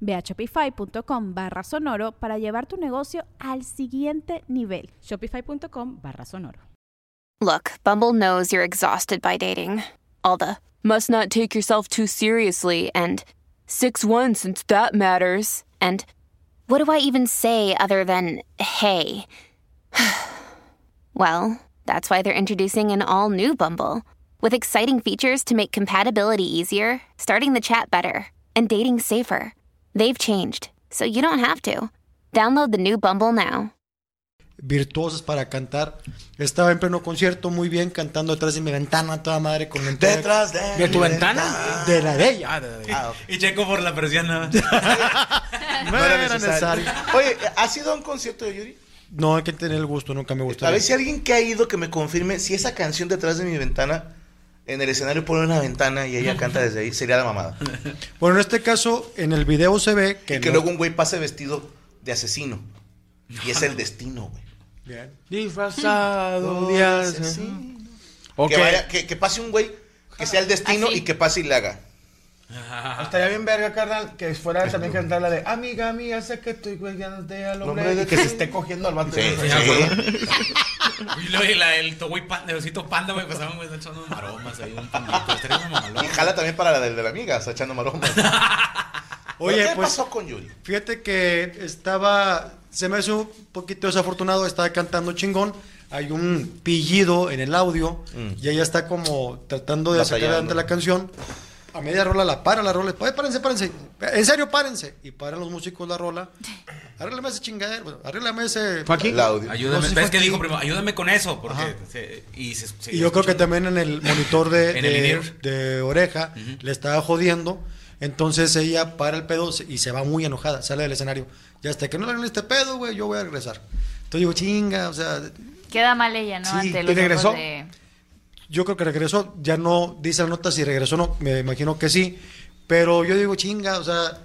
Ve a shopify.com barra sonoro para llevar tu negocio al siguiente nivel. Shopify.com barra sonoro. Look, Bumble knows you're exhausted by dating. All the must not take yourself too seriously and 6 1 since that matters. And what do I even say other than hey? well, that's why they're introducing an all new Bumble with exciting features to make compatibility easier, starting the chat better, and dating safer. They've changed, so you don't have to. Download the new Bumble now. virtuosas para cantar. Estaba en pleno concierto, muy bien, cantando detrás de mi ventana, toda madre con lente. Detrás de, ¿De tu ventana? De la de ella. Ah, de- de- Ah. Y Checo por la persiana. No era necesario. Oye, ¿has ido a un concierto de Yuri? No, hay que tener el gusto, nunca me gustó. A ver si alguien que ha ido que me confirme si esa canción detrás de mi ventana, en el escenario pone una ventana y ella canta desde ahí, sería la mamada. Bueno, en este caso, en el video se ve que. y que no- luego un güey pase vestido de asesino. Y es el destino, güey. Bien. Disfrazado de asesino. Que, vaya- que, que pase un güey que sea el destino Así. y que pase y le haga. Estaría bien verga, carnal, que fuera también cantar la de Amiga mía, sé que estoy cuidándote al hombre Hombre de y que se esté cogiendo al vato. Sí, Sí. Y luego y la, el güey panda, el osito panda, güey, pasaban, güey, echando maromas ahí, un pandito. Estaría una. Y jala también para la del de la amiga, está echando maromas. Oye, ¿Pero ¿Qué pues. pasó con Yuri? Fíjate que estaba. Se me hizo un poquito desafortunado, estaba cantando chingón. Hay un pillido en el audio Mm. y ella está como tratando de sacar adelante la canción. A media rola la para la rola. Oye, párense, párense. En serio, párense. Y paran los músicos la rola. Arréglame ese chingadero. Bueno, arréglame ese. ¿Fue aquí? El audio. Ayúdame, No sé si ves que dijo primero, ayúdame con eso, porque se- y se, se- Y yo creo que también en el monitor de, de, oreja le estaba jodiendo. Entonces ella para el pedo y se va muy enojada, sale del escenario. Y hasta que no le este pedo, güey, yo voy a regresar. Entonces digo, chinga, o sea, Queda mal ella, ¿no? Sí, Ante ¿y los regresó? ojos de... yo creo que regresó. Ya no dice la nota si regresó o no, me imagino que sí. Pero yo digo, chinga, o sea,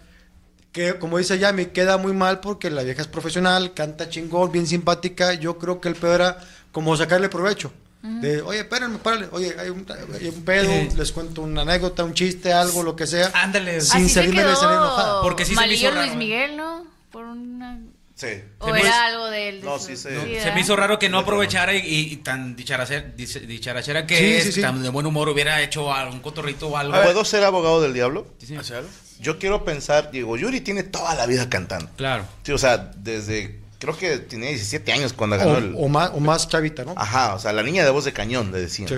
que como dice Yami, queda muy mal porque la vieja es profesional, canta chingón, bien simpática. Yo creo que el pedo era como sacarle provecho. De, oye, espérenme, párale. Oye, hay un, hay un pedo, Eh. les cuento una anécdota, un chiste, algo, lo que sea. Ándale. Sin salirme de escenario enojada. Porque sí se me hizo raro, Luis. Miguel, ¿no? Por una... Sí. O Se era hizo- algo de él. de No, su- sí se- me hizo raro que no aprovechara y, y- y tan dicharachera, dicharachera que Sí, es, sí, sí. tan de buen humor hubiera hecho algún cotorrito o algo. ¿Puedo ser abogado del diablo? Sí, sí. Yo quiero pensar, digo, Yuri tiene toda la vida cantando. Claro. Sí, o sea, desde, creo que tenía 17 años cuando ganó el... O, o más, o más chavita, ¿no? Ajá, o sea, la niña de voz de cañón, le decían. Sí.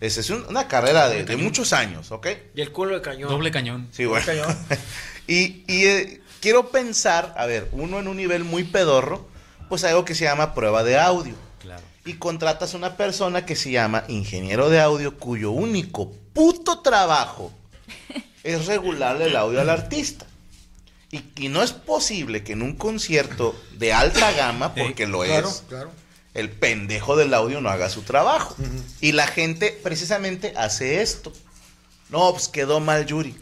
Esa es un- una carrera de, de muchos años, ¿ok? Y el culo de cañón. Doble cañón. Sí, bueno. Cañón. y y, eh, quiero pensar, a ver, uno en un nivel muy pedorro, pues algo que se llama prueba de audio. Claro. Y contratas a una persona que se llama ingeniero de audio, cuyo único puto trabajo es regularle el audio al artista. Y, y no es posible que en un concierto de alta gama, porque lo Claro, es, claro. el pendejo del audio no haga su trabajo. Y la gente precisamente hace esto. No, pues quedó mal Yuri.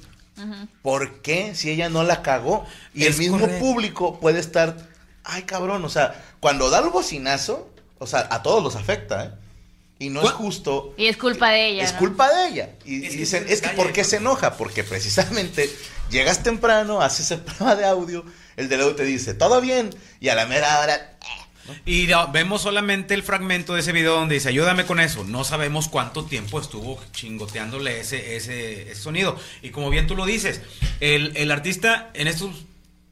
¿Por qué? Si ella no la cagó. Y Es el mismo correcto. público puede estar, ay cabrón, o sea, cuando da el bocinazo, o sea, a todos los afecta, ¿eh? Y no es justo. Y es culpa de ella. Es ¿no? culpa de ella. Y, Es y que dicen, es que ¿por qué se enoja? Porque precisamente llegas temprano, haces el prueba de audio, el de audio te dice, todo bien, y a la mera hora, Y vemos solamente el fragmento de ese video donde dice, ayúdame con eso. No sabemos cuánto tiempo estuvo chingoteándole ese, ese, ese sonido. Y como bien tú lo dices, el, el artista en esto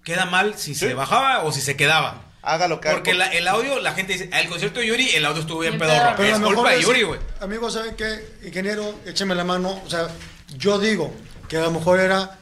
queda mal si Sí. se bajaba o si se quedaba. Haga lo que haga. Porque la- el audio, la gente dice, el concierto de Yuri, el audio estuvo bien pedorro. Pero es culpa de Yuri, güey. Amigos, ¿saben qué? Ingeniero, écheme la mano. O sea, yo digo que a lo mejor era,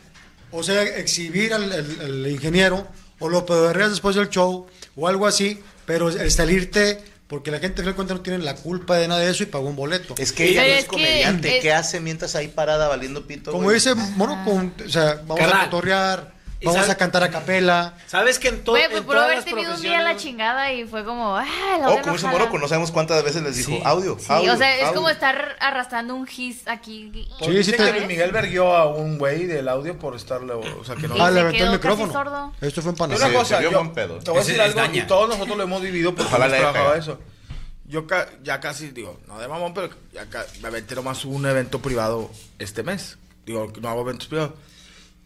o sea, exhibir al, al- al ingeniero o lo pedorreas después del show o algo así, pero el salirte, porque la gente al final de cuentas no tiene la culpa de nada de eso y pagó un boleto. Es que ella no es es que comediante. es- ¿Qué hace mientras ahí parada valiendo pito? Como güey? dice Mono, con- o sea, vamos a cotorrear, ¿Y vamos sabe- a cantar a capela. ¿Sabes que en todo Güey, en pues por haber tenido un día la chingada y fue como, ah, la Oh, como jala". Moroco, no sabemos cuántas veces les dijo Sí. audio, Sí, audio, o sea, es audio. como estar arrastrando un gis aquí. Sí, sí que te- Miguel verguió a un güey del audio por estarle, o sea, que no... Ah, le aventó el micrófono. sordo. Esto fue en Panamá. una cosa, yo, pedo. te voy a decir es algo, daña. y todos nosotros lo hemos vivido porque Ojalá hemos trabajado eso. Yo ca- ya casi, digo, no de mamón, pero ya me aventé nomás un evento privado este mes. Digo, no hago eventos privados.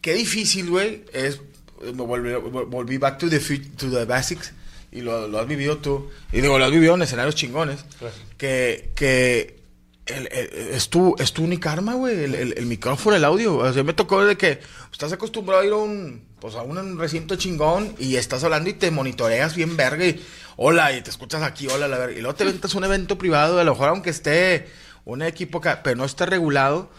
Qué difícil, güey, es... Me volví, vol- volví back to the, to the basics y lo, lo has vivido tú. Y digo, lo has vivido en escenarios chingones. Que, que el- el- es, tu, es tu única arma, güey, el, el- micrófono, el audio. O sea, me tocó de que estás acostumbrado a ir a un, pues, a un recinto chingón y estás hablando y te monitoreas bien verga y hola, y te escuchas aquí, hola, la verga. Y luego te ventas un evento privado, a lo mejor aunque esté un equipo, pero no esté regulado,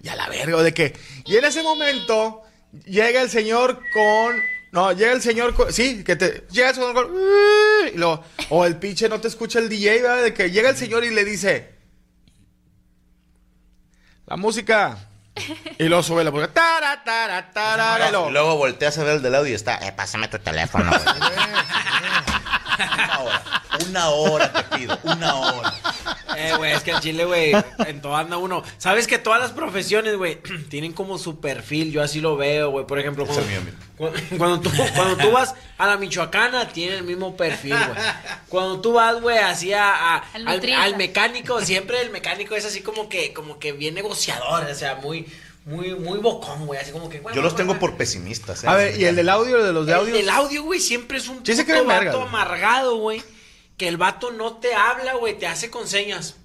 y a la verga, de que. Y en ese momento llega el señor con. No, llega el señor con. Sí, que te. Llega el señor con. o el pinche no te escucha el DJ, ¿verdad? De que llega el señor y le dice. La música. Y luego sube la música. Tara, tara, tara, y luego- luego volteas a ver el del audio y está, eh, pásame tu teléfono. güey. una hora, una hora te pido, una hora. Eh, güey, es que en Chile, güey, en todo anda uno. Sabes que todas las profesiones, güey, tienen como su perfil. Yo así lo veo, güey. Por ejemplo, cuando, cuando, tú, cuando tú vas a la Michoacana, tiene el mismo perfil, güey. Cuando tú vas, güey, así a, a- Al al mecánico, siempre el mecánico es así como que, como que bien negociador, o sea, muy, muy, muy bocón, güey. Así como que, güey, Yo los güey, tengo güey. por pesimistas. ¿eh? A ver, y el del audio, el de los de El audio. del audio, güey, siempre es un Sí se puto creen vergas, vato güey. amargado, güey. Que el vato no te habla, güey, te hace con señas.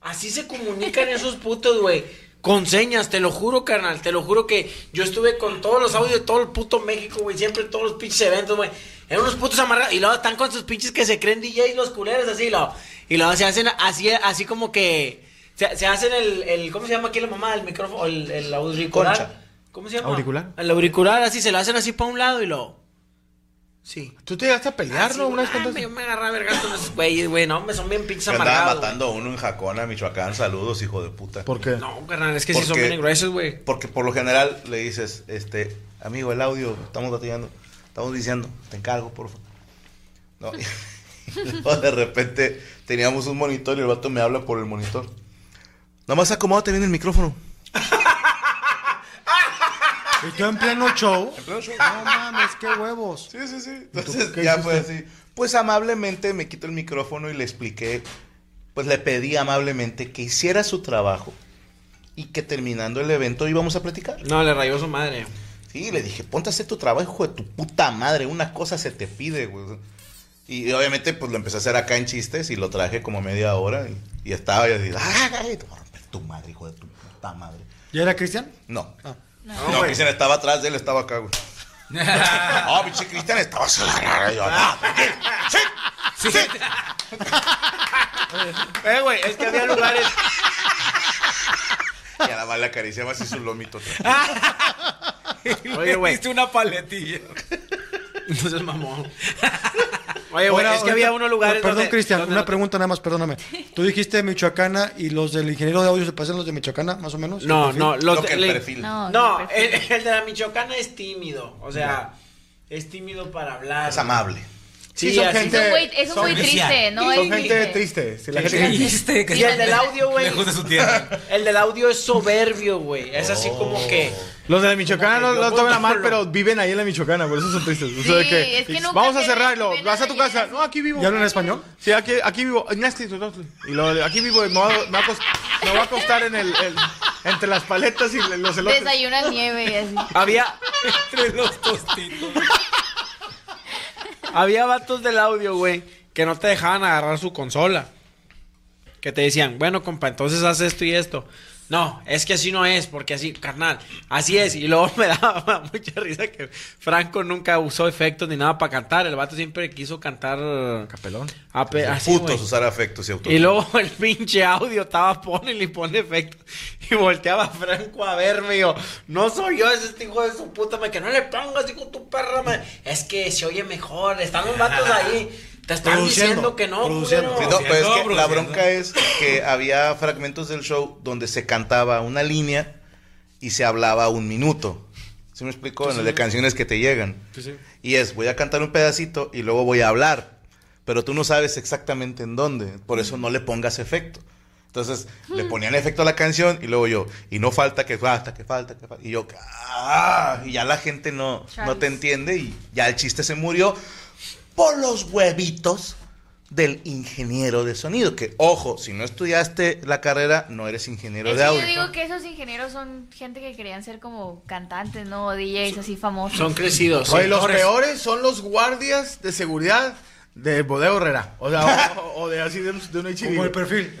Así se comunican esos putos, güey. Con señas, te lo juro, carnal. Te lo juro que yo estuve con todos los audios de todo el puto México, güey. Siempre en todos los pinches eventos, güey. Eran unos putos amargados. Y luego están con sus pinches que se creen DJs, los culeros, así. Lo, y luego se hacen así, así como que. Se, se hacen el, el. ¿Cómo se llama aquí la mamá? El micrófono. El, el auricular. Concha. ¿Cómo se llama? ¿Auricular? El auricular, así. Se lo hacen así para un lado y lo. Sí. Tú te llegaste a pelear, ¿no? Una vez ah, yo me agarraba a vergas con esos güeyes, güey. No, me son bien pinches amargados. matando a uno en Jacona, Michoacán. Saludos, hijo de puta. ¿Por qué? No, carnal, es que sí son bien gruesos, güey. Porque por lo general le dices, este, amigo, el audio, estamos batallando, estamos diciendo, te encargo, por favor. No, y luego de repente teníamos un monitor y el vato me habla por el monitor. Nada más acomódate bien el micrófono. Y tú en pleno show. No mames, qué huevos. Sí, sí, sí. Entonces ya fue así. Pues amablemente me quito el micrófono y le expliqué, pues le pedí amablemente que hiciera su trabajo y que terminando el evento íbamos a platicar. No, le rayó su madre. Sí, le dije, ponte a hacer tu trabajo, hijo de tu puta madre. Una cosa se te pide, güey. Y obviamente, pues lo empecé a hacer acá en chistes y lo traje como media hora. Y, y estaba y así, ¡ah, ay, tu madre, hijo de tu puta madre! ¿Y era Cristian? No. Ah. No, Cristian estaba atrás de él, estaba acá, güey. Ah, pinche Cristian estaba así. Y yo, "Ah, sí, sí, sí". Eh, güey, es que había lugares. Y a la más le acariciaba así su lomito. Oye, güey. Diste una paletilla. Entonces, mamón. Oye, güey, es que había unos lugares. Perdón, donde- Cristian, donde una no- pregunta nada más, perdóname. ¿Tú dijiste Michoacana y los del ingeniero de audio se parecen los de Michoacana, más o menos? No, no, los Lo de- que el le- perfil. No, No, el perfil. el, el de la Michoacana es tímido. O sea, es tímido para hablar. Es amable. Sí, Sí, son así- gente- Es un güey, es son- güey triste. ¿no? Son gente triste. triste. Si la ¿Qué gente dijiste? Y el del audio, güey. Lejos de su tierra. El del audio es soberbio, güey. Es así como que. Los de la Michoacana no, no yo tomen a mal, pero viven ahí en la Michoacana, por eso son tristes. O sea, Sí, de que, es que nunca vamos a cerrarlo, vas a tu casa. No, aquí vivo. ¿Y hablan español? Sí, aquí, aquí vivo. Y lo de aquí vivo, me va, me va a cost- me va a acostar en el, el- entre las paletas y los elotes. Desayuna nieve y así. Había, Entre los tostitos. Había vatos del audio, güey, que no te dejaban agarrar su consola. Que te decían, bueno, compa, entonces haz esto y esto. No, es que así no es, porque así, carnal, así es. Y luego me daba mucha risa que Franco nunca usó efectos ni nada para cantar. El vato siempre quiso cantar. Capelón. ape- así, Putos usar afectos y auto. Y luego el pinche audio estaba pone y pone efectos. Y volteaba Franco a verme y yo, no soy yo, es este hijo de su puta, me que no le pongas, hijo tu perra, me. Es que se oye mejor, están los vatos ahí. Te están Produciendo, diciendo que no, produciendo. Sí, no, pero es que la bronca es que había fragmentos del show donde se cantaba una línea y se hablaba un minuto. ¿Sí me explico? en el de canciones que te llegan. Y es, voy a cantar un pedacito y luego voy a hablar. Pero tú no sabes exactamente en dónde. Por eso no le pongas efecto. Entonces, le ponían efecto a la canción y luego yo, y no falta que falta, que falta, que falta. Y yo, ¡ah! Y ya la gente no, no te entiende y ya el chiste se murió por los huevitos del ingeniero de sonido. Que, ojo, si no estudiaste la carrera, no eres ingeniero Es de que audio. yo digo que esos ingenieros son gente que querían ser como cantantes, ¿no? O DJs así famosos. Son crecidos. Oye, los peores son los guardias de seguridad de Bodeo Herrera. O sea, o, o de así de, de un Como el HIV. perfil.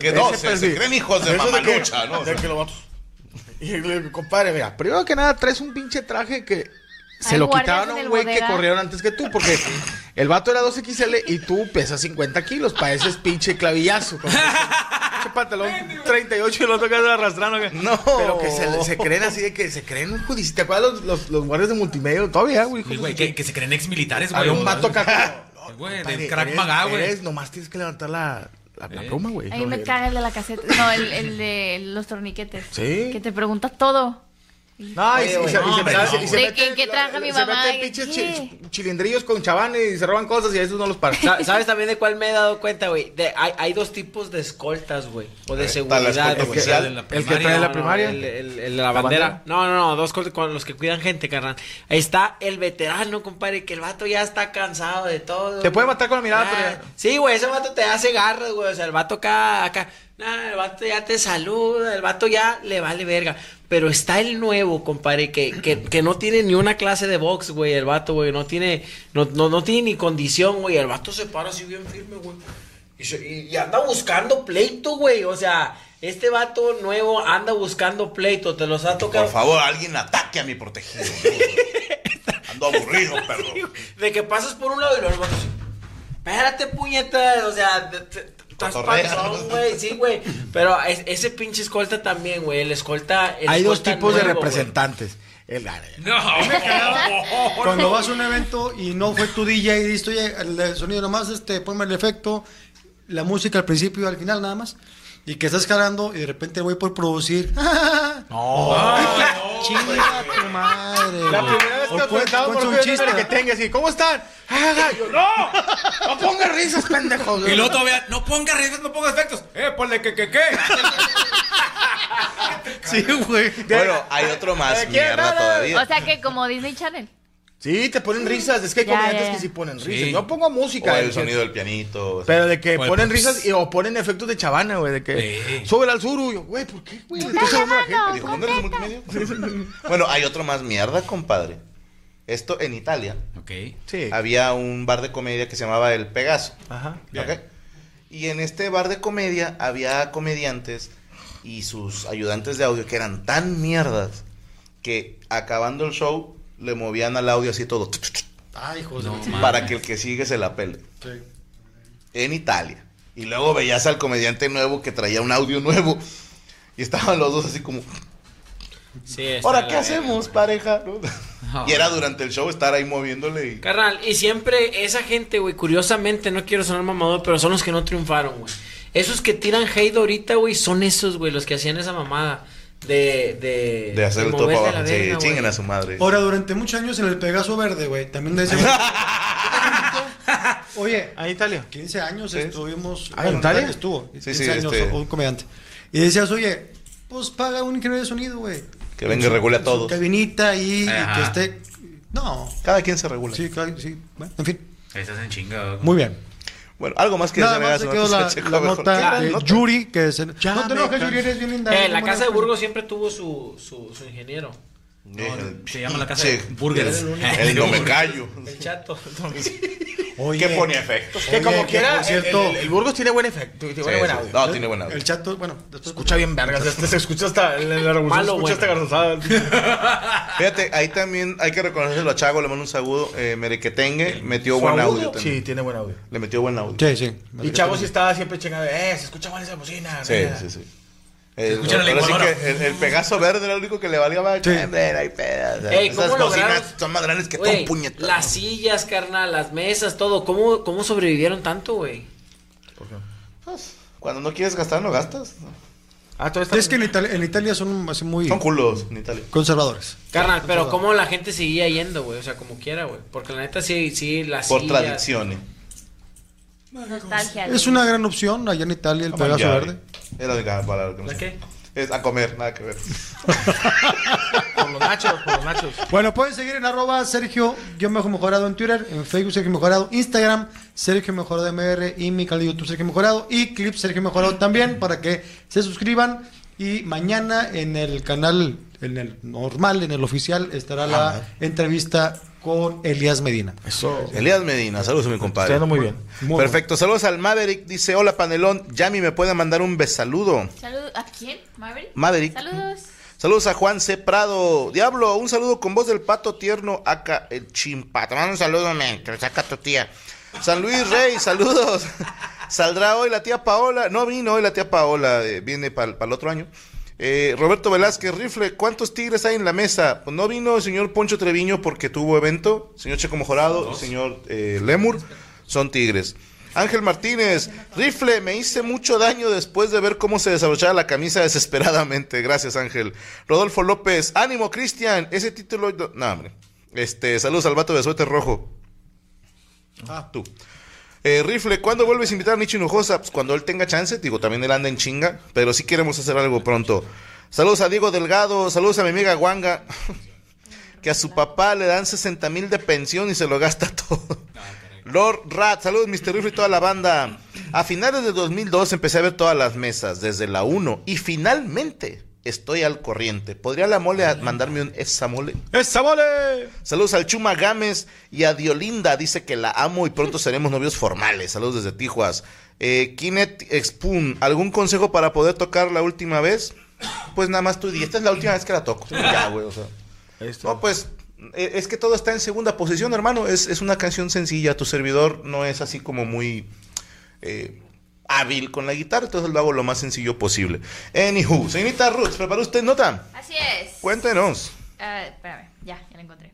Que no, se, creen hijos de mamalucha, ¿no? De que lo Y le- compadre, mira, primero que nada traes un pinche traje que se Hay lo quitaron a un güey que corrieron antes que tú, porque el vato era 2XL y tú pesas 50 kilos, pareces pinche clavillazo. pinche pantalón 38 y lo tocas arrastrando. No. Pero que se, se creen así de que se creen un judici. ¿Te acuerdas los, los, los guardias de multimedia? Todavía, güey. Sí, ¿cómo güey, se- que, que se creen ex militares, güey. Había un vato acá. Güey, del crack maga, güey. Nomás tienes que levantar la, la, la pluma, güey. A mí me caga el de la caseta. No, el, el de los torniquetes. Sí. Que te pregunta todo. No, y, Oye, se- se, se meten- se ¿De meten- qué- traje mi se mamá? meten ¿Y pinches chi- chilindrillos con chabanes y se roban cosas y a esos no los paran. Sa- ¿Sabes también de cuál me he dado cuenta, güey? Hay, hay dos tipos de escoltas, güey. O de la seguridad, oficial, de la El que trae la No, primaria. el, el- el de la bandera. bandera? No, no, no, dos con los que cuidan gente, carnal. Ahí está el veterano, compadre, que el vato ya está cansado de todo. Te puede matar con la mirada, Ah, pero ya- Sí, güey, ese vato te hace garras, güey. O sea, el vato acá, acá. Nah, el vato ya te saluda, el vato ya le vale verga. Pero está el nuevo, compadre, que, que, que no tiene ni una clase de box, güey. El vato, güey, no tiene, no, no, no tiene ni condición, güey. El vato se para así bien firme, güey. Y, se- y- y anda buscando pleito, güey. O sea, este vato nuevo anda buscando pleito. Te los ha tocado. Por favor, alguien ataque a mi protegido. Ando aburrido, perro. De que pasas por un lado y luego el vato así, Espérate, puñetas. O sea, te- estás panzón, güey. Sí, güey. Pero es- ese pinche escolta también, güey. El escolta. el Hay dos escolta tipos de nuevo, güey. representantes. El, No, me. Cuando vas a un evento y no fue tu DJ y dices, oye, el sonido nomás, este, ponme el efecto, la música al principio y al final nada más. Y que estás cargando y de repente voy por producir. No. Chinga tu madre. La primera vez que cuenta por un chiste. que tengas y ¿cómo están? Ah, yo, no, no pongas risas, pendejos. Y luego todavía, no ponga risas, no ponga efectos. Eh, ponle que, que, que. Sí, güey. Bueno, hay otro más mierda todavía. O sea que como Disney Channel. Sí, te ponen risas. Es que hay Ya, comediantes ya, ya. que sí ponen Sí. risas. Yo pongo música. O el eh, sonido del pianito. Pero de que ponen risas y, o ponen efectos de chabana, güey. De que Sí. sube al suru. Yo, güey, ¿por qué, güey? Bueno, hay otro más mierda, compadre. Esto en Italia. Ok. Sí. Había un bar de comedia que se llamaba El Pegaso. Ajá. Y en este bar de comedia había comediantes y sus ayudantes de audio que eran tan mierdas que acabando el show le movían al audio así todo Ay, hijos de No, para que el que sigue se la pele. Sí. En Italia. Y luego veías al comediante nuevo que traía un audio nuevo y estaban los dos así como, Sí, ¿ahora la qué hacemos, pareja? ¿no? Y era durante el show estar ahí moviéndole y... Carnal, y siempre esa gente, güey, curiosamente, no quiero sonar mamador, pero son los que no triunfaron, güey. Esos que tiran hate ahorita, güey, son esos, güey, los que hacían esa mamada de... De, De hacer el topo moverte abajo. Sí, verga, güey. chinguen a su madre. Ahora, durante muchos años en el Pegaso Verde, güey, también de ese... Oye, ¿A Italia? 15 años Sí. estuvimos... Ah, ¿en Italia? Estuvo. Sí, 15 sí, años, este- un comediante. Y decías, oye, Pues paga un ingeniero de sonido, güey. Que venga y regule a Su todos. Cabinita ahí, y Ajá. que esté. No. Cada quien se regula. Sí, cada- sí. Bueno, en fin. Ahí estás en chinga. Muy bien. Bueno, algo más que Nada más se quedó ¿no? la, Checo, la nota de. Yuri, que se... Ya no te enojes, Yuri, eres bien linda. Eh, la casa de. Burgos siempre tuvo su, su, su ingeniero. Eh, Se llama la casa Sí. de burgers. El no me callo. El chato. Oye, ¿Qué ponía efectos? Que como que quiera, cierto- el- el Burgos tiene buen efecto. Tiene Sí, buen sí. audio. No, tiene buen audio. El chato, bueno, Se después... escucha bien vergas. Este se escucha hasta en la revolución. Malo, se escucha bueno. hasta. Fíjate, ahí también hay que reconocerlo a Chago, le mando un saludo. Eh, Merequetengue metió ¿Su buen audio también. Sí, tiene buen audio. Le metió buen audio. Sí, sí. Y Chavo sí estaba siempre chingado. Eh, se escucha mal esa bocina. Sí, mira. sí, sí. El, escucha la ahora sí licuadora. que el, el Pegaso verde era el único que le valía más. Sí. Bocinas son más grandes que todo puñetazo. las sillas, carnal, las mesas, todo. ¿Cómo, cómo sobrevivieron tanto, güey? Pues, Cuando no quieres gastar, no gastas. Ah, todo está. Es que en Italia, en Italia son así muy Son culos en Italia. conservadores. Carnal, pero ¿cómo la gente seguía yendo, güey? O sea, como quiera, güey. Porque la neta sí, sí, las Por sillas- tradiciones. Nostalgia. Es una gran opción allá en Italia, el Pegaso Ya, Verde. Era de cada palabra que no ¿La sé. qué? Es a comer, nada que ver. Por los nachos, por los nachos. Bueno, pueden seguir en arroba Sergio yo Mejor Mejorado en Twitter, en Facebook Sergio Mejorado, Instagram Sergio Mejorado MR y mi canal de YouTube Sergio Mejorado y Clip Sergio Mejorado también para que se suscriban y mañana en el canal, en el normal, en el oficial, estará la entrevista con Elías Medina. Eso. Elías Medina, saludos a mi compadre. Está muy bien. Muy Perfecto, saludos al Maverick. Dice: Hola, panelón. Yami me puede mandar un besaludo. Saludos. ¿A quién? ¿Maverick? Maverick. Saludos. Saludos a Juan C. Prado. Diablo, un saludo con voz del pato tierno, acá el chimpa. Te mando un saludo, men, que lo saca tu tía. San Luis Rey, saludos. Saldrá hoy la tía Paola. No vino hoy la tía Paola, eh, viene para el otro año. Eh, Roberto Velázquez, Rifle, ¿cuántos tigres hay en la mesa? Pues no vino el señor Poncho Treviño porque tuvo evento. Señor Checo Mejorado, el señor eh, Lemur, son tigres. Ángel Martínez, Rifle, me hice mucho daño después de ver cómo se desabrochaba la camisa desesperadamente. Gracias, Ángel. Rodolfo López, ánimo, Cristian. Ese título. No, hombre. Este, saludos al vato de suéter rojo. Ah, tú. Eh, Rifle, ¿cuándo vuelves a invitar a Nicho Hinojosa? Pues cuando él tenga chance, digo, también él anda en chinga, pero sí queremos hacer algo pronto. Saludos a Diego Delgado, saludos a mi amiga Wanga, que a su papá le dan 60 mil de pensión y se lo gasta todo. Lord Rat, saludos Mr. Rifle y toda la banda. A finales de 2002 empecé a ver todas las mesas, desde la 1, y finalmente estoy al corriente. ¿Podría la mole mandarme un esa mole? ¡Esa mole! Saludos al Chuma Gámez y a Diolinda. Dice que la amo y pronto seremos novios formales. Saludos desde Tijuas. Eh, Kinet Spoon, ¿algún consejo para poder tocar la última vez? Pues nada más tú di, esta es la última vez que la toco. Ya, güey, o sea. No, pues eh, es que todo está en segunda posición, hermano. Es, es una canción sencilla. Tu servidor no es así como muy eh, hábil con la guitarra, entonces lo hago lo más sencillo posible. Anywho, señorita Ruth, ¿preparó usted nota? Así es. Cuéntenos. Ah, espérame, ya, ya la encontré.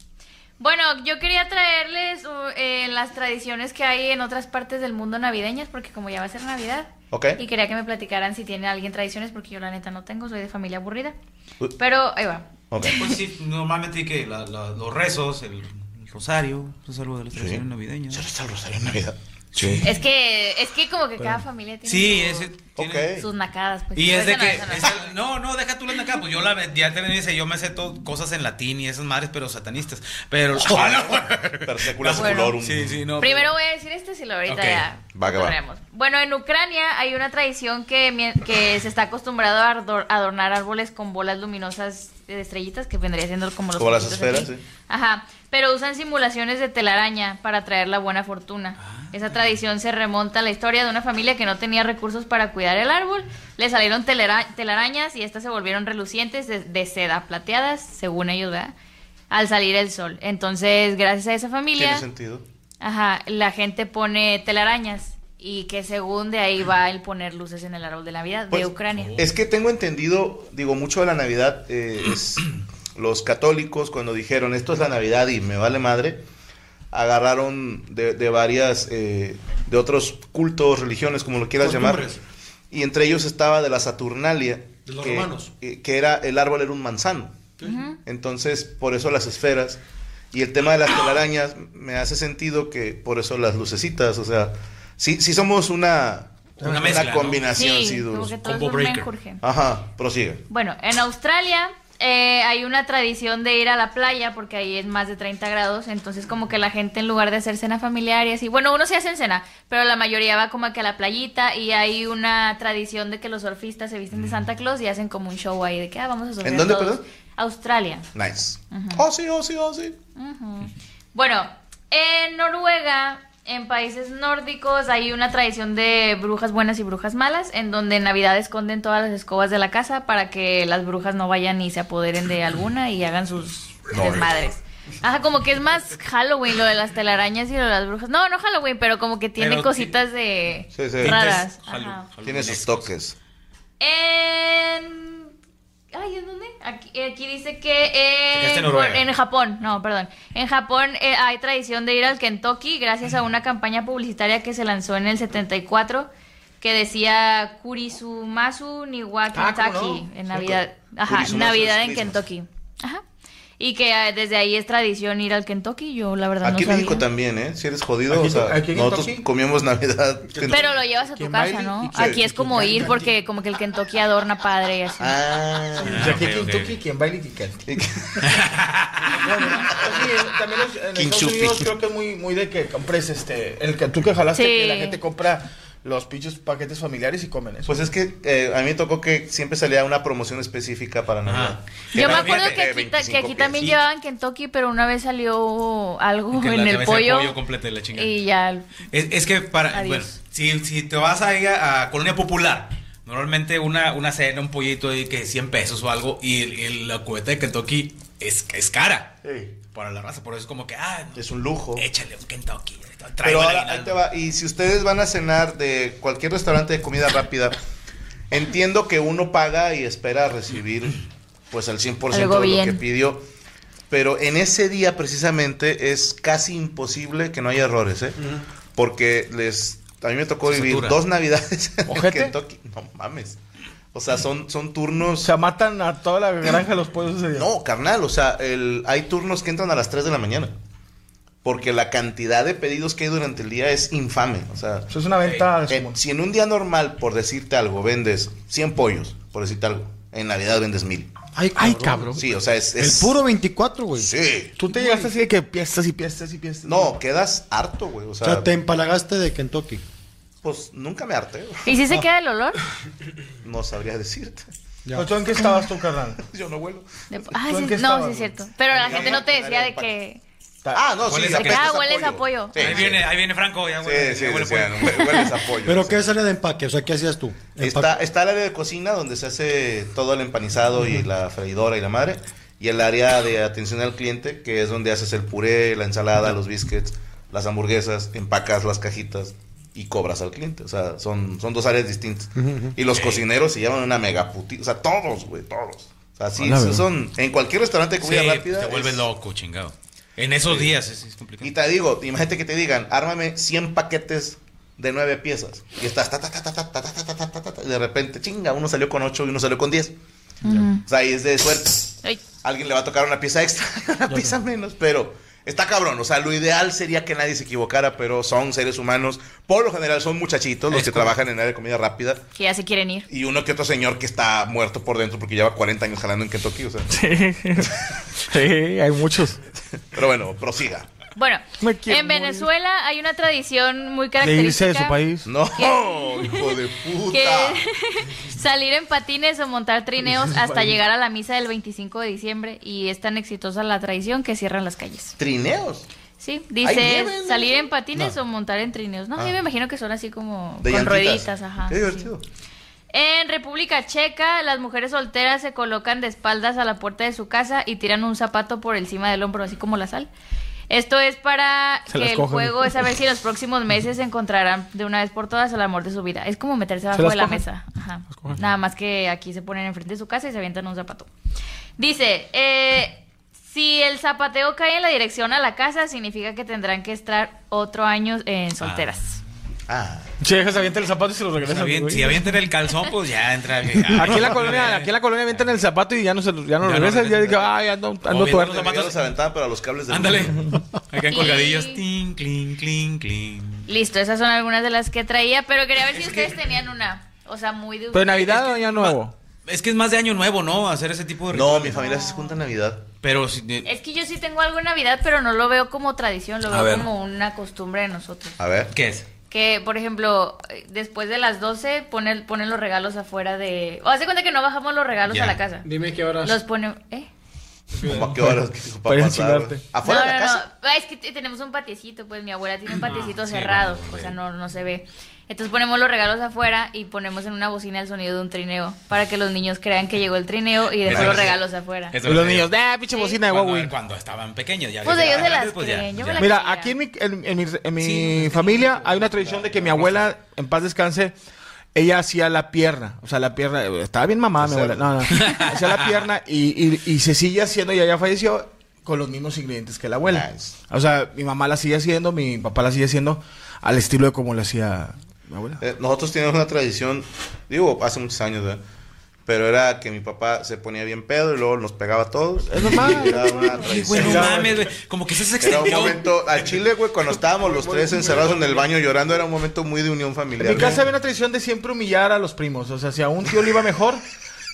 Bueno, yo quería traerles uh, eh, las tradiciones que hay en otras partes del mundo navideñas, porque como ya va a ser Navidad. Ok. Y quería que me platicaran si tiene alguien tradiciones, porque yo la neta no tengo, soy de familia aburrida. Uy. Pero ahí va. Ok. Pues sí, normalmente que la- la- los rezos, el, el rosario, es algo de las tradiciones navideñas. ¿Se reza el rosario en Navidad? Sí. Es que, es que como que cada familia tiene Sí, su- ese tiene- sus nacadas. Pues. Y es de no, que. no. esa- no, no, deja tú la acá. Pues yo la ya te dice, yo me sé todo, cosas en latín y esas madres, pero satanistas. Pero. Bueno. Sí, sí, no. Primero voy a decir este, si lo ahorita ya va que va. Bueno, en Ucrania hay una tradición que, que se está acostumbrado a ador- adornar árboles con bolas luminosas de estrellitas, que vendría siendo como los Como las esferas, aquí. sí. Ajá, pero usan simulaciones de telaraña para traer la buena fortuna. Ah. Esa tradición se remonta a la historia de una familia que no tenía recursos para cuidar el árbol. Le salieron telera- telarañas y estas se volvieron relucientes de, de seda plateadas, según ellos, ¿verdad? Al salir el sol. Entonces, gracias a esa familia... Tiene sentido. Ajá, la gente pone telarañas y que según de ahí va el poner luces en el árbol de Navidad Pues, de Ucrania. Es que tengo entendido, digo, mucho de la Navidad eh, es los católicos cuando dijeron esto es la Navidad y me vale madre, agarraron de, de varias, eh, de otros cultos, religiones, como lo quieras llamar, y entre ellos estaba de la Saturnalia, De los que, romanos. eh, que era, el árbol era un manzano. Ujú. Entonces, por eso las esferas. Y el tema de las telarañas me hace sentido que por eso las lucecitas, o sea, sí, sí somos una, Una mezcla, Una ¿no? combinación, sí, Sí, duro. como que todo Combo breaker. Ajá, prosigue. Bueno, en Australia eh, hay una tradición de ir a la playa porque ahí es más de 30 grados, entonces como que la gente en lugar de hacer cena familiar y así, bueno, uno sí hace cena, pero la mayoría va como que a la playita y hay una tradición de que los surfistas se visten de Santa Claus y hacen como un show ahí de que ah, vamos a surfear ¿En dónde, todos. perdón? Australia. Nice. Oh, sí, oh, sí, oh, sí. Bueno, en Noruega, en países nórdicos, hay una tradición de brujas buenas y brujas malas, en donde en Navidad esconden todas las escobas de la casa para que las brujas no vayan y se apoderen de alguna y hagan sus desmadres. Ajá, como que es más Halloween lo de las telarañas y lo de las brujas. No, no Halloween, pero como que tiene Pero cositas de Sí, sí. raras. Ajá. Tiene sus toques. En. Ay, ¿en dónde? Aquí, aquí dice que en en, Japón, no, perdón. En Japón eh, hay tradición de ir al Kentucky gracias a una campaña publicitaria que se lanzó en el 74 que decía Kurisumasu Niwa Ah, ¿cómo Kentucky no? en Navidad. Ajá, Navidad en. Kentucky. Ajá. Y que eh, desde ahí es tradición ir al Kentucky, yo la verdad Aquí no en México sabía. también, ¿eh? Si eres jodido, Aquí- o sea, aquí nosotros Kentucky. comíamos Navidad. Pero lo llevas a tu ¿Quién casa, baile? ¿no? ¿Y quién- Aquí es como ir baile? porque como que el Kentucky adorna padre y así. Ah. O sea, aquí ok, en ok. Kentucky, quien baila y quien Bueno, sí, también los- en King Estados. Unidos creo que es muy, muy de que compres este. El que tú que jalaste, Sí. que la gente compra los pinches paquetes familiares y comen eso. Pues es que eh, a mí me tocó que siempre salía una promoción específica para Navidad. Que Yo me acuerdo que aquí, ta- que 25 aquí también llevaban Kentucky, pero una vez salió algo Que la en el cabeza de pollo, pollo completa y la chingada. y ya. Es, es que para. Adiós. Bueno, si, si te vas a ir a, a Colonia Popular, normalmente una, una cena, un pollito de que 100 pesos o algo, y, el- el- la cubeta de Kentucky es, es cara Sí, para la raza. Por eso es como que, ah, es un lujo. échale un Kentucky. Pero ahora, ahí te va. Y si ustedes van a cenar de cualquier restaurante de comida rápida, entiendo que uno paga y espera recibir pues el 100% de Algo lo que pidió. Pero en ese día precisamente es casi imposible que no haya errores, ¿eh? Porque les... A mí me tocó vivir dos navidades en. Kentucky. No mames. O sea, son, son turnos... O sea, matan a toda la granja de los pollos ese día. No, carnal, o sea, el, hay turnos que entran a las 3 de la mañana. Porque la cantidad de pedidos que hay durante el día es infame. O sea, Eso es una venta eh, si en un día normal, por decirte algo, vendes 100 pollos, por decirte algo, en Navidad vendes 1000. Ay, cabrón. Ay, cabrón. Sí, o sea, es... El puro 24, güey. Sí. Tú te llegaste así de que piestas y piestas y piestas. No, quedas harto, güey. O O sea, sea, te empalagaste de Kentucky. Pues nunca me harté. ¿Y si se queda el olor? No sabría decirte. Ya. ¿Pues tú en qué estabas tú, carnal? Yo no vuelo. De- ah, ¿Tú en sí, no, estabas, sí es cierto. Pero la En gente no te decía de empaque. que... Ah, no, sí, Hueles que- Ah, hueles a pollo. Sí, ahí, sí. viene, ahí viene Franco, ya Sí, huele, sí, ya huele decían, pollo. hueles a pollo. ¿Pero sí. qué es área de empaque? O sea, ¿qué hacías tú? Está, está el área de cocina donde se hace todo el empanizado y la freidora y la madre. Y el área de atención al cliente, que es donde haces el puré, la ensalada, los biscuits, las hamburguesas, empacas las cajitas y cobras al cliente. O sea, son, son dos áreas distintas. Y los cocineros se llaman una mega puti. O sea, todos, güey, todos. O sea, sí, Hola, sí son. En cualquier restaurante de comida Sí, rápida. te vuelves es- loco, chingado. En esos días es, es complicado. Y te digo, imagínate que te digan, ármame 100 paquetes de 9 piezas. Y estás, ta, ta, ta, ta, ta, ta, ta, ta, ta, ta, ta, ta, y de repente, chinga, uno salió con 8 y uno salió con 10. O sea, ahí es de suerte. Ay, Alguien le va a tocar una pieza extra, una pieza menos, pero está cabrón. O sea, lo ideal sería que nadie se equivocara, pero son seres humanos. Por lo general son muchachitos los Es que trabajan en área de comida rápida. que ya se quieren ir. Y uno que otro señor que está muerto por dentro porque lleva 40 años jalando en Kentucky. O sea. Sí, hay muchos. Pero bueno, prosiga. Bueno, en morir. Venezuela hay una tradición muy De característica. irse de su país. No, hijo de puta. que salir en patines o montar trineos hasta llegar a la misa del 25 de diciembre y es tan exitosa la tradición que cierran las calles. Trineos. Sí, ¿Hay dice salir en patines o montar en trineos. No, Ah. yo me imagino que son así como De con llantitas. rueditas, ajá. Qué sí. divertido. En República Checa, las mujeres solteras se colocan de espaldas a la puerta de su casa y tiran un zapato por encima del hombro, así como la sal. Esto es para Se que el cogen. juego es saber si en los próximos meses encontrarán de una vez por todas el amor de su vida. Es como meterse ¿Se abajo de la cogen? mesa. Ajá. Nada más que aquí se ponen enfrente de su casa y se avientan un zapato. Dice, eh, si el zapateo cae en la dirección a la casa, significa que tendrán que estar otro año en solteras. Ah. Si dejas avienta el zapato y se lo Si regresa. avien- güey. si avientan el calzón, pues ya entra. Aquí en la colonia, aquí en la colonia avientan el zapato y ya no se lo, ya no Ya no regresa. Ya digo, ay, ando, ando tuerto. los zapatos. Los aventaban, pero a los cables de Ándale. Acá en colgadillas. Tin, clink, clink, clink. Listo, esas son algunas de las que traía, pero quería ver si ustedes tenían una. O sea, muy de ¿Pero Navidad o Año Nuevo? Es que es más de año nuevo, ¿no? Hacer ese tipo de No, rituales. mi familia se junta en Navidad. Pero si- Es que yo sí tengo algo en Navidad, pero no lo veo como tradición, lo A veo ver. como una costumbre de nosotros. A ver. ¿Qué es? Que, por ejemplo, después de las 12 ponen, ponen los regalos afuera de... O hace cuenta que no bajamos los regalos Ya. a la casa. Dime qué horas. Los ponemos... ¿Eh? ¿Cómo a qué horas? Para ir a papá, chingarte. ¿Afuera no, de la no, casa? no. Ah, Es que tenemos un patiecito, pues mi abuela tiene un patiecito sí, cerrado, bueno, o sea, sí. no, no se ve. Entonces ponemos los regalos afuera y ponemos en una bocina el sonido de un trineo para que los niños crean que llegó el trineo y Eso los regalos afuera. Eso Y los niños, ¡ah, pinche bocina de Cuando, Huawei! cuando estaban pequeños ya. Pues ya ellos se las pues ya, creen, yo ya. me la- Mira, quería. aquí en mi, en, en mi, en mi Sí, familia hay una tradición de que mi abuela, en paz descanse, ella hacía la pierna. O sea, la pierna, estaba bien mamada mi abuela. No, no. Hacía la pierna y, y, y se sigue haciendo, y ella falleció con los mismos ingredientes que la abuela. Nice. O sea, mi mamá la sigue haciendo, mi papá la sigue haciendo al estilo de como lo hacía mi abuela. Eh, nosotros teníamos una tradición, digo, hace muchos años, ¿verdad? Pero era que mi papá se ponía bien pedo y luego nos pegaba a todos. Es normal. Era una tradición. no mames, güey. Como que se Era un momento, al Chile, güey, cuando estábamos los tres encerrados en el baño llorando, era un momento muy de unión En familiar. mi casa había una tradición de siempre humillar a los primos. O sea, si a un tío le iba mejor,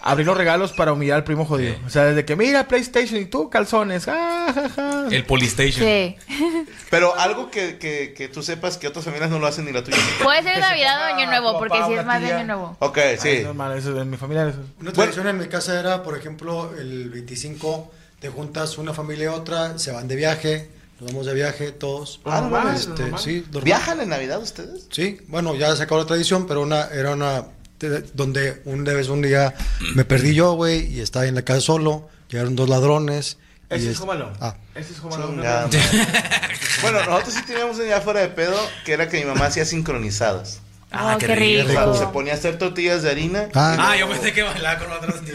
abrir los regalos para humillar al primo jodido. O sea, desde que mira PlayStation y tú calzones. Ah, ja, ja. El Polystation. Sí. Pero algo que, que, que tú sepas que otras familias no lo hacen ni la tuya. Puede ser se Navidad o Año Nuevo, porque sí es más de. Año Nuevo. Ok, Ah, sí. es normal, eso en mi familia. Eso. Una tradición en mi casa era, por ejemplo, el 25 te juntas una familia y otra, se van de viaje, nos vamos de viaje todos. Ah, Este, normal. sí, normal. ¿Viajan en Navidad ustedes? Sí, bueno, ya se acabó la tradición, pero una era una de- donde un de vez un día me perdí yo, güey, y estaba en la casa solo, llegaron dos ladrones. Ese es es- Jomalón. Ah, Ese es madre. bueno, nosotros sí teníamos un día fuera de pedo que era que mi mamá hacía sincronizadas. Ah, Oh, qué qué rico. O sea, rico. se ponía a hacer tortillas de harina. Ah. Ah, yo pensé que bailaba con otras.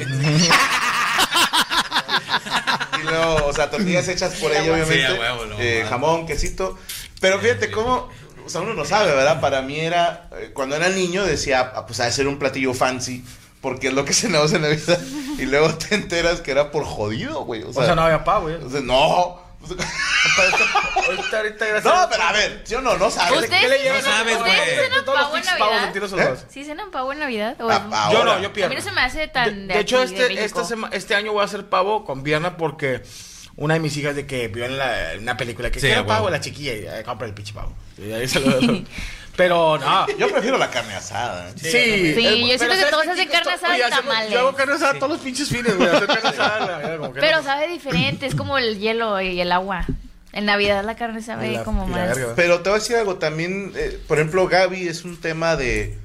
Y luego, o sea, tortillas hechas por ella, obviamente. a huevo, no, eh, ah. jamón, quesito. Pero fíjate cómo, o sea, uno no sabe, ¿verdad? Para mí era, eh, cuando era niño decía, ah, pues ha de ser un platillo fancy, porque es lo que cenamos en Navidad. Y luego te enteras que era por jodido, güey. O O sea, sea, no había pavo, güey. o sea, no. Ahorita, ahorita, gracias. No, pero a ver, yo no, no sabes. ¿Ustedes ¿Qué le sí llevan No sabes, a- güey. ¿Ustedes cenan Todos los pavo en Navidad? en tiros ¿Eh? ¿Sí cenan pavo en Navidad? ¿O Ah, Yo no, yo A pierdo. mí no se me hace De, tan de, de hecho, aquí, de este, este año voy a hacer pavo con pierna porque una de mis hijas de que vio en la, una película que Sí, quiero a pavo, la chiquilla, y eh, compra el pinche pavo. Y ahí se lo- Pero no. Yo prefiero la carne asada. ¿eh? Sí, Sí, el- yo siento que ¿sabes todos hacen carne asada y tamales. Yo hago carne asada todos los pinches fines, güey. Hacer carne asada, güey, como que Pero no. sabe diferente, es como el hielo y el agua. En Navidad la carne sabe la- como más. Pero te voy a decir algo, también, eh, por ejemplo, Gaby es un tema de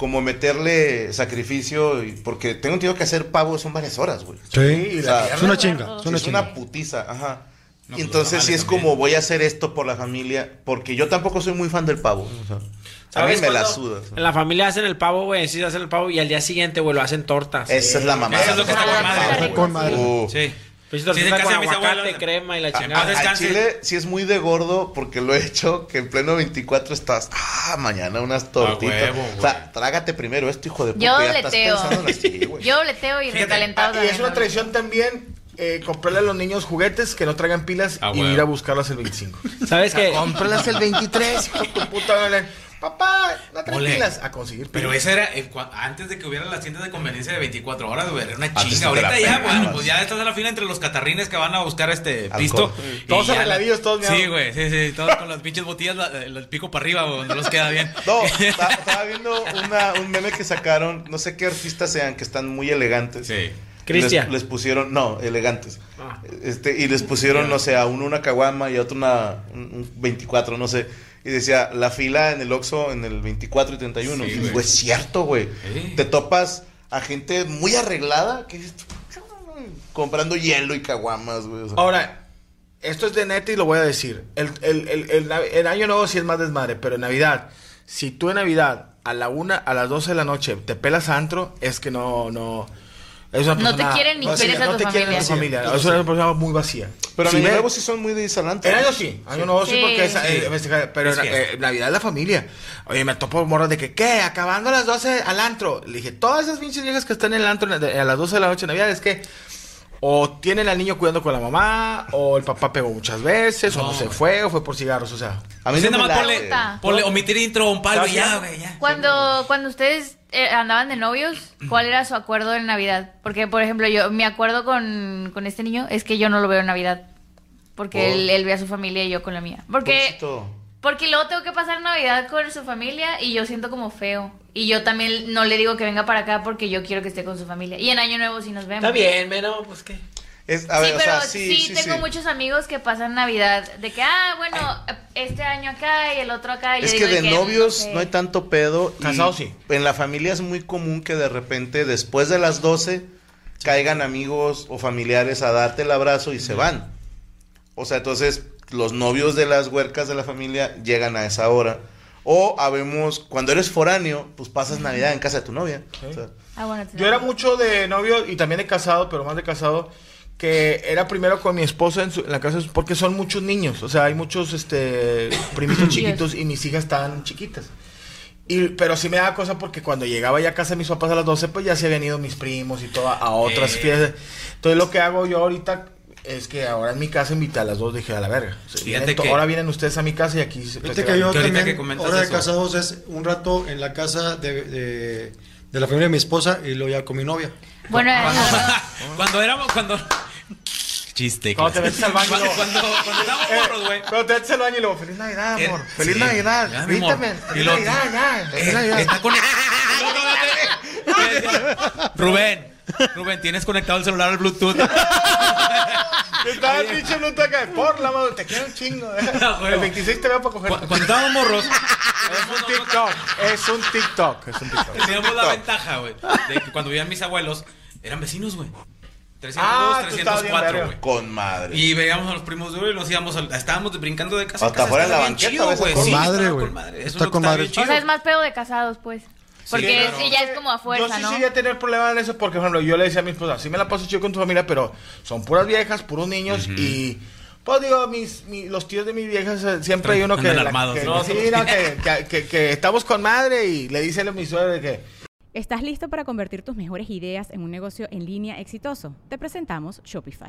como meterle sacrificio, y, porque tengo entendido que hacer pavo son varias horas, güey. sí, O sea, es una chinga, es una es chinga. una putiza, ajá. No, y pues entonces sí es como voy a hacer esto por la familia, porque yo tampoco soy muy fan del pavo. o sea, a mí ¿Sabes me la cuándo suda. o sea. En la familia hacen el pavo, güey. Sí, hacen el pavo y al día siguiente, güey, lo hacen tortas. Esa es la mamada. Eso es lo que está con madre. Con madre. Uh, Sí. Pues Sí, de casa de mis abuelos. crema y la a- chingada. a- chile sí es muy de gordo porque lo he hecho que en pleno 24 estás, ah, mañana unas tortitas. huevo, o sea, trágate primero esto, hijo de puta. Yo ya leteo. así, güey. Yo leteo y recalentado Ah, y es una tradición también eh, comprarle a los niños juguetes que no traigan pilas Ah, y ir a buscarlas el 25. ¿Sabes qué? Cómpralas el 23, hijo de tu puta madre. Papá, no Ole. pilas. A conseguir Pero ese era eh, antes de que hubiera las tiendas de conveniencia de 24 horas, güey. Era una Antes chinga. te Ahorita ya, bueno, pues ya estás a la fila entre los catarrines que van a buscar este Alcohol. pisto. Sí. Y Todos arregladillos, todos Sí, güey, sí, sí. Todos con las pinches botellas, la- el pico para arriba, güey, no los queda bien. No, estaba viendo una- un meme que sacaron, no sé qué artistas sean, que están muy elegantes. Sí. Cristian. Les, les pusieron, no, elegantes. Ah. Este, y les pusieron, no sé, a uno una caguama y a otro una un, un 24, no sé. Y decía, la fila en el Oxxo en el 24 y 31. Sí, y digo, es cierto, güey. Te topas a gente muy arreglada que dices, comprando hielo y caguamas, güey. o sea. Ahora, esto es de neta y lo voy a decir. El, el, el, el año nuevo sí es más desmadre, pero en Navidad, si tú en Navidad a la una, a las 12 de la noche te pelas a antro, es que no, no. Es una No te quieren ni vacía, quieres a no tu te quieren en tu familia. familia. Es una persona muy vacía. Pero Si Año Nuevo sí son muy de Isalante. En año sí, año nuevo sí, Sí. porque es, Sí. eh, pero Es en, fiesta. eh, Navidad es la familia. Oye, me topo morras de que, ¿qué? Acabando a las 12 al antro. Le dije, todas esas pinches viejas que están en el antro de- a las 12 de la noche en Navidad es que O tienen al niño cuidando con la mamá, o el papá pegó muchas veces, o No, no se fue, o fue por cigarros, o sea. A mí Sí, no me nada más ponle, omitir intro, un palo y ya, ¿Estás güey, ya. Cuando, cuando ustedes eh, andaban de novios, ¿cuál era su acuerdo en Navidad? Porque, por ejemplo, yo mi acuerdo con, con este niño es que yo no lo veo en Navidad. Porque Oh. él, él ve a su familia y yo con la mía. Porque, Pobrecito. Porque luego tengo que pasar Navidad con su familia y yo siento como feo. Y yo también no le digo que venga para acá porque yo quiero que esté con su familia. Y en Año Nuevo sí nos vemos. Está bien, bueno, pues qué. Es, a ver, sí, o pero sea, sí, sí, sí, tengo sí. muchos amigos que pasan Navidad de que, ah, bueno, este año acá y el otro acá. Y Es que de que, novios sé. no hay tanto pedo. Casados sí. En la familia es muy común que de repente después de las 12 caigan amigos o familiares a darte el abrazo y se van. O sea, entonces los novios de las huercas de la familia llegan a esa hora. O habemos, cuando eres foráneo, pues pasas Navidad en casa de tu novia. O sea, Ah, bueno, Yo era mucho de novio y también de casado, pero más de casado, que era primero con mi esposa en, su- en la casa, porque son muchos niños, o sea, hay muchos este primitos chiquitos y mis hijas están chiquitas. Y, pero sí me daba cosa porque cuando llegaba ya a casa de mis papás a las 12, pues ya se habían ido mis primos y todo a, a otras Eh. fiestas. Entonces lo que hago yo ahorita es que ahora en mi casa invité a las dos, dije a la verga. O sea, Fíjate vienen que- Ahora vienen ustedes a mi casa y aquí se Fíjate que yo Que ahorita hora de eso. casados es un rato en la casa de, de, de la familia de mi esposa y luego ya con mi novia. Bueno, Cuando éramos, cuando... Chiste. Cuando te metes al baño, Cuando, cuando, cuando estábamos Eh, morros, güey. Cuando te metes al baño y luego, feliz Navidad, Eh, amor. Feliz sí, Navidad. ya, amor. Y Feliz Navidad, ya. Feliz Eh, Navidad. está conectado. Rubén, Rubén, tienes conectado el celular al Bluetooth. Estaba el pinche Bluetooth acá. Por la madre, te quiero un chingo. eh. güey. El 26 te veo para coger. Cu- Cuando estábamos morros, Es un TikTok. Es un TikTok. Es un TikTok. teníamos la ventaja, güey, de que cuando vivían mis abuelos, eran vecinos, güey. 302, Ah, tú estabas bien 304, verga. güey. con madre. Y veíamos a los primos de oro y nos íbamos, al- estábamos brincando de casa. a Hasta afuera en la banqueta, a güey. con Sí, madre, güey. con madre. Eso Está con madre. o sea, es más pedo de casados, pues. Porque claro. sí, ya es como a fuerza, yo sí ¿no? llegué a tener problemas en eso porque, por ejemplo, yo le decía a mi esposa, sí me la paso chido con tu familia, pero son puras viejas, puros niños y... Pues digo, mis, mi- los tíos de mis viejas eh, siempre hay uno que... La- que- ¿no? sí, no, que, que- que- estamos con madre y le dice a mi suegra de que... ¿Estás listo para convertir tus mejores ideas en un negocio en línea exitoso? Te presentamos Shopify.